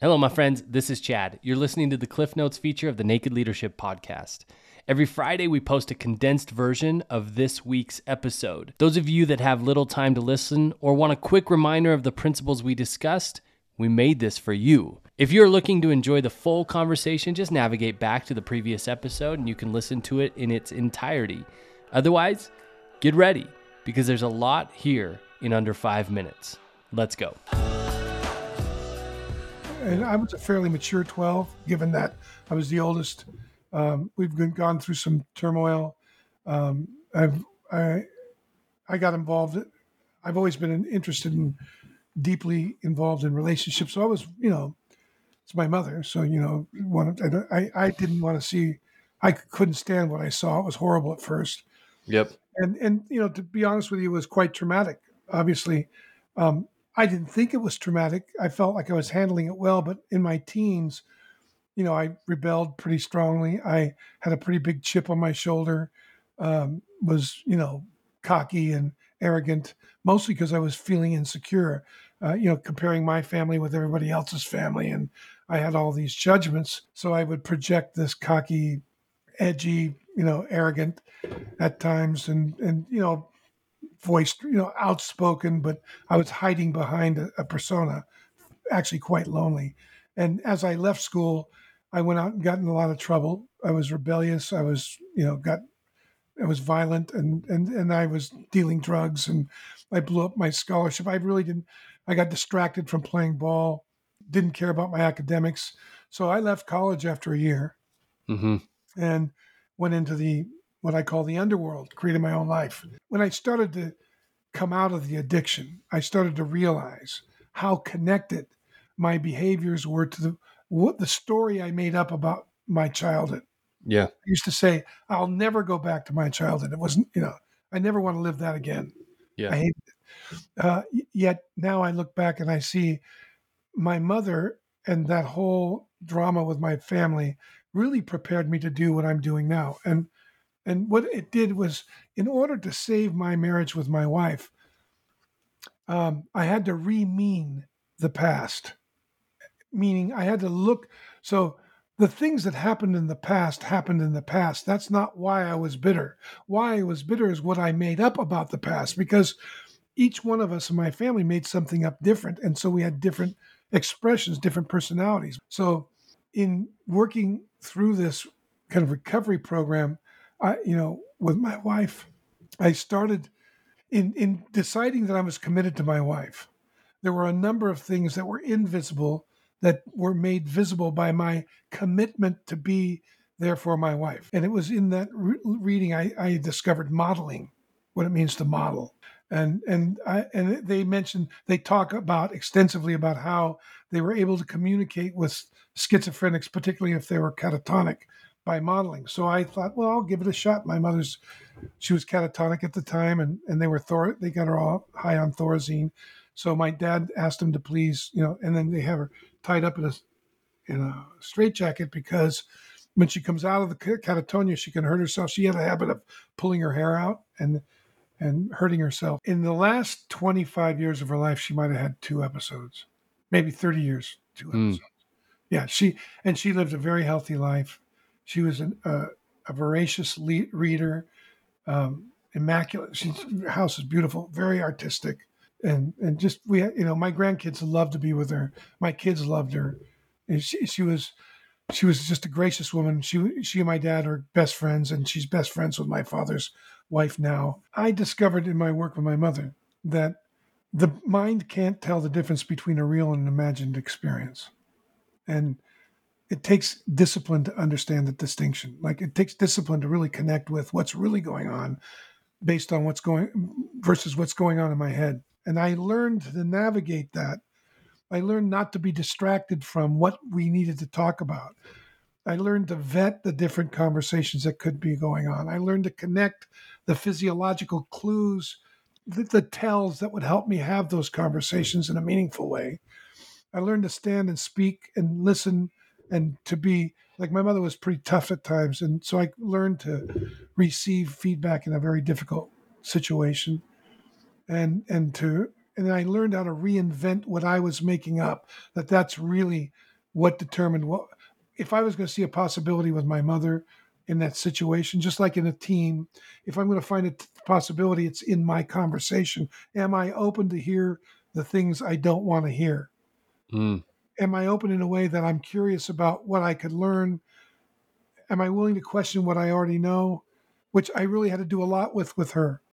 Hello, my friends. This is Chad. You're listening to the Cliff Notes feature of the Naked Leadership Podcast. Every Friday, we post a condensed version of this week's episode. Those of you that have little time to listen or want a quick reminder of the principles we discussed, we made this for you. If you're looking to enjoy the full conversation, just navigate back to the previous episode and you can listen to it in its entirety. Otherwise, get ready because there's a lot here in under five minutes. Let's go and I was a fairly mature 12, given that I was the oldest. Um, we've been, gone through some turmoil. Um, I've, I, I got involved. I've always been interested in deeply involved in relationships. So I was, you know, it's my mother. So, you know, one, I, I didn't want to see, I couldn't stand what I saw. It was horrible at first. Yep. And, and, you know, to be honest with you, it was quite traumatic, obviously. Um, I didn't think it was traumatic. I felt like I was handling it well, but in my teens, you know, I rebelled pretty strongly. I had a pretty big chip on my shoulder, um, was, you know, cocky and arrogant, mostly because I was feeling insecure, uh, you know, comparing my family with everybody else's family. And I had all these judgments. So I would project this cocky, edgy, you know, arrogant at times and, and, you know, voiced, you know, outspoken, but I was hiding behind a, a, persona, actually quite lonely. And as I left school, I went out and got in a lot of trouble. I was rebellious. I was, you know, got, I was violent, and and and I was dealing drugs, and I blew up my scholarship. I really didn't. I got distracted from playing ball. Didn't care about my academics, so I left college after a year, mm-hmm. and went into the what I call the underworld, created my own life. When I started to come out of the addiction, I started to realize how connected my behaviors were to the what the story I made up about my childhood. Yeah. I used to say, I'll never go back to my childhood. It wasn't, you know, I never want to live that again. Yeah. I hate it. Uh, yet now I look back and I see my mother and that whole drama with my family really prepared me to do what I'm doing now. And and what it did was, in order to save my marriage with my wife, um, I had to re-mean the past. Meaning, I had to look. So the things that happened in the past happened in the past. That's not why I was bitter. Why I was bitter is what I made up about the past because each one of us in my family made something up different. And so we had different expressions, different personalities. So in working through this kind of recovery program, I, you know, with my wife, I started in in deciding that I was committed to my wife. There were a number of things that were invisible that were made visible by my commitment to be there for my wife. And it was in that re- reading I, I discovered modeling, what it means to model. And and I and they mentioned they talk about extensively about how they were able to communicate with schizophrenics, particularly if they were catatonic, by modeling. So I thought, well, I'll give it a shot. My mother's, she was catatonic at the time, and and they were Thor, they got her all high on Thorazine. So my dad asked him to please, you know, and then they have her tied up in a in a straitjacket because when she comes out of the catatonia, she can hurt herself. She had a habit of pulling her hair out and and hurting herself. In the last 25 years of her life, she might have had two episodes, maybe 30 years, two hmm. episodes. Mm. Yeah, she and she lived a very healthy life. She was an, uh, a voracious le- reader, um, immaculate. She, her house is beautiful, very artistic, and and just we, you know, my grandkids loved to be with her. My kids loved her. And she, she was she was just a gracious woman. She she and my dad are best friends, and she's best friends with my father's wife now. I discovered in my work with my mother that the mind can't tell the difference between a real and an imagined experience, and it takes discipline to understand the distinction. Like it takes discipline to really connect with what's really going on based on what's going versus what's going on in my head. And I learned to navigate that. I learned not to be distracted from what we needed to talk about. I learned to vet the different conversations that could be going on. I learned to connect the physiological clues, the, the tells that would help me have those conversations in a meaningful way. I learned to stand and speak and listen and to be like my mother was pretty tough at times and so i learned to receive feedback in a very difficult situation and and to and I learned how to reinvent what I was making up. That that's really what determined what if I was going to see a possibility with my mother in that situation, just like in a team. If I'm going to find a t- possibility, it's in my conversation. Am I open to hear the things I don't want to hear? Mm. Am I open in a way that I'm curious about what I could learn? Am I willing to question what I already know? Which I really had to do a lot with with her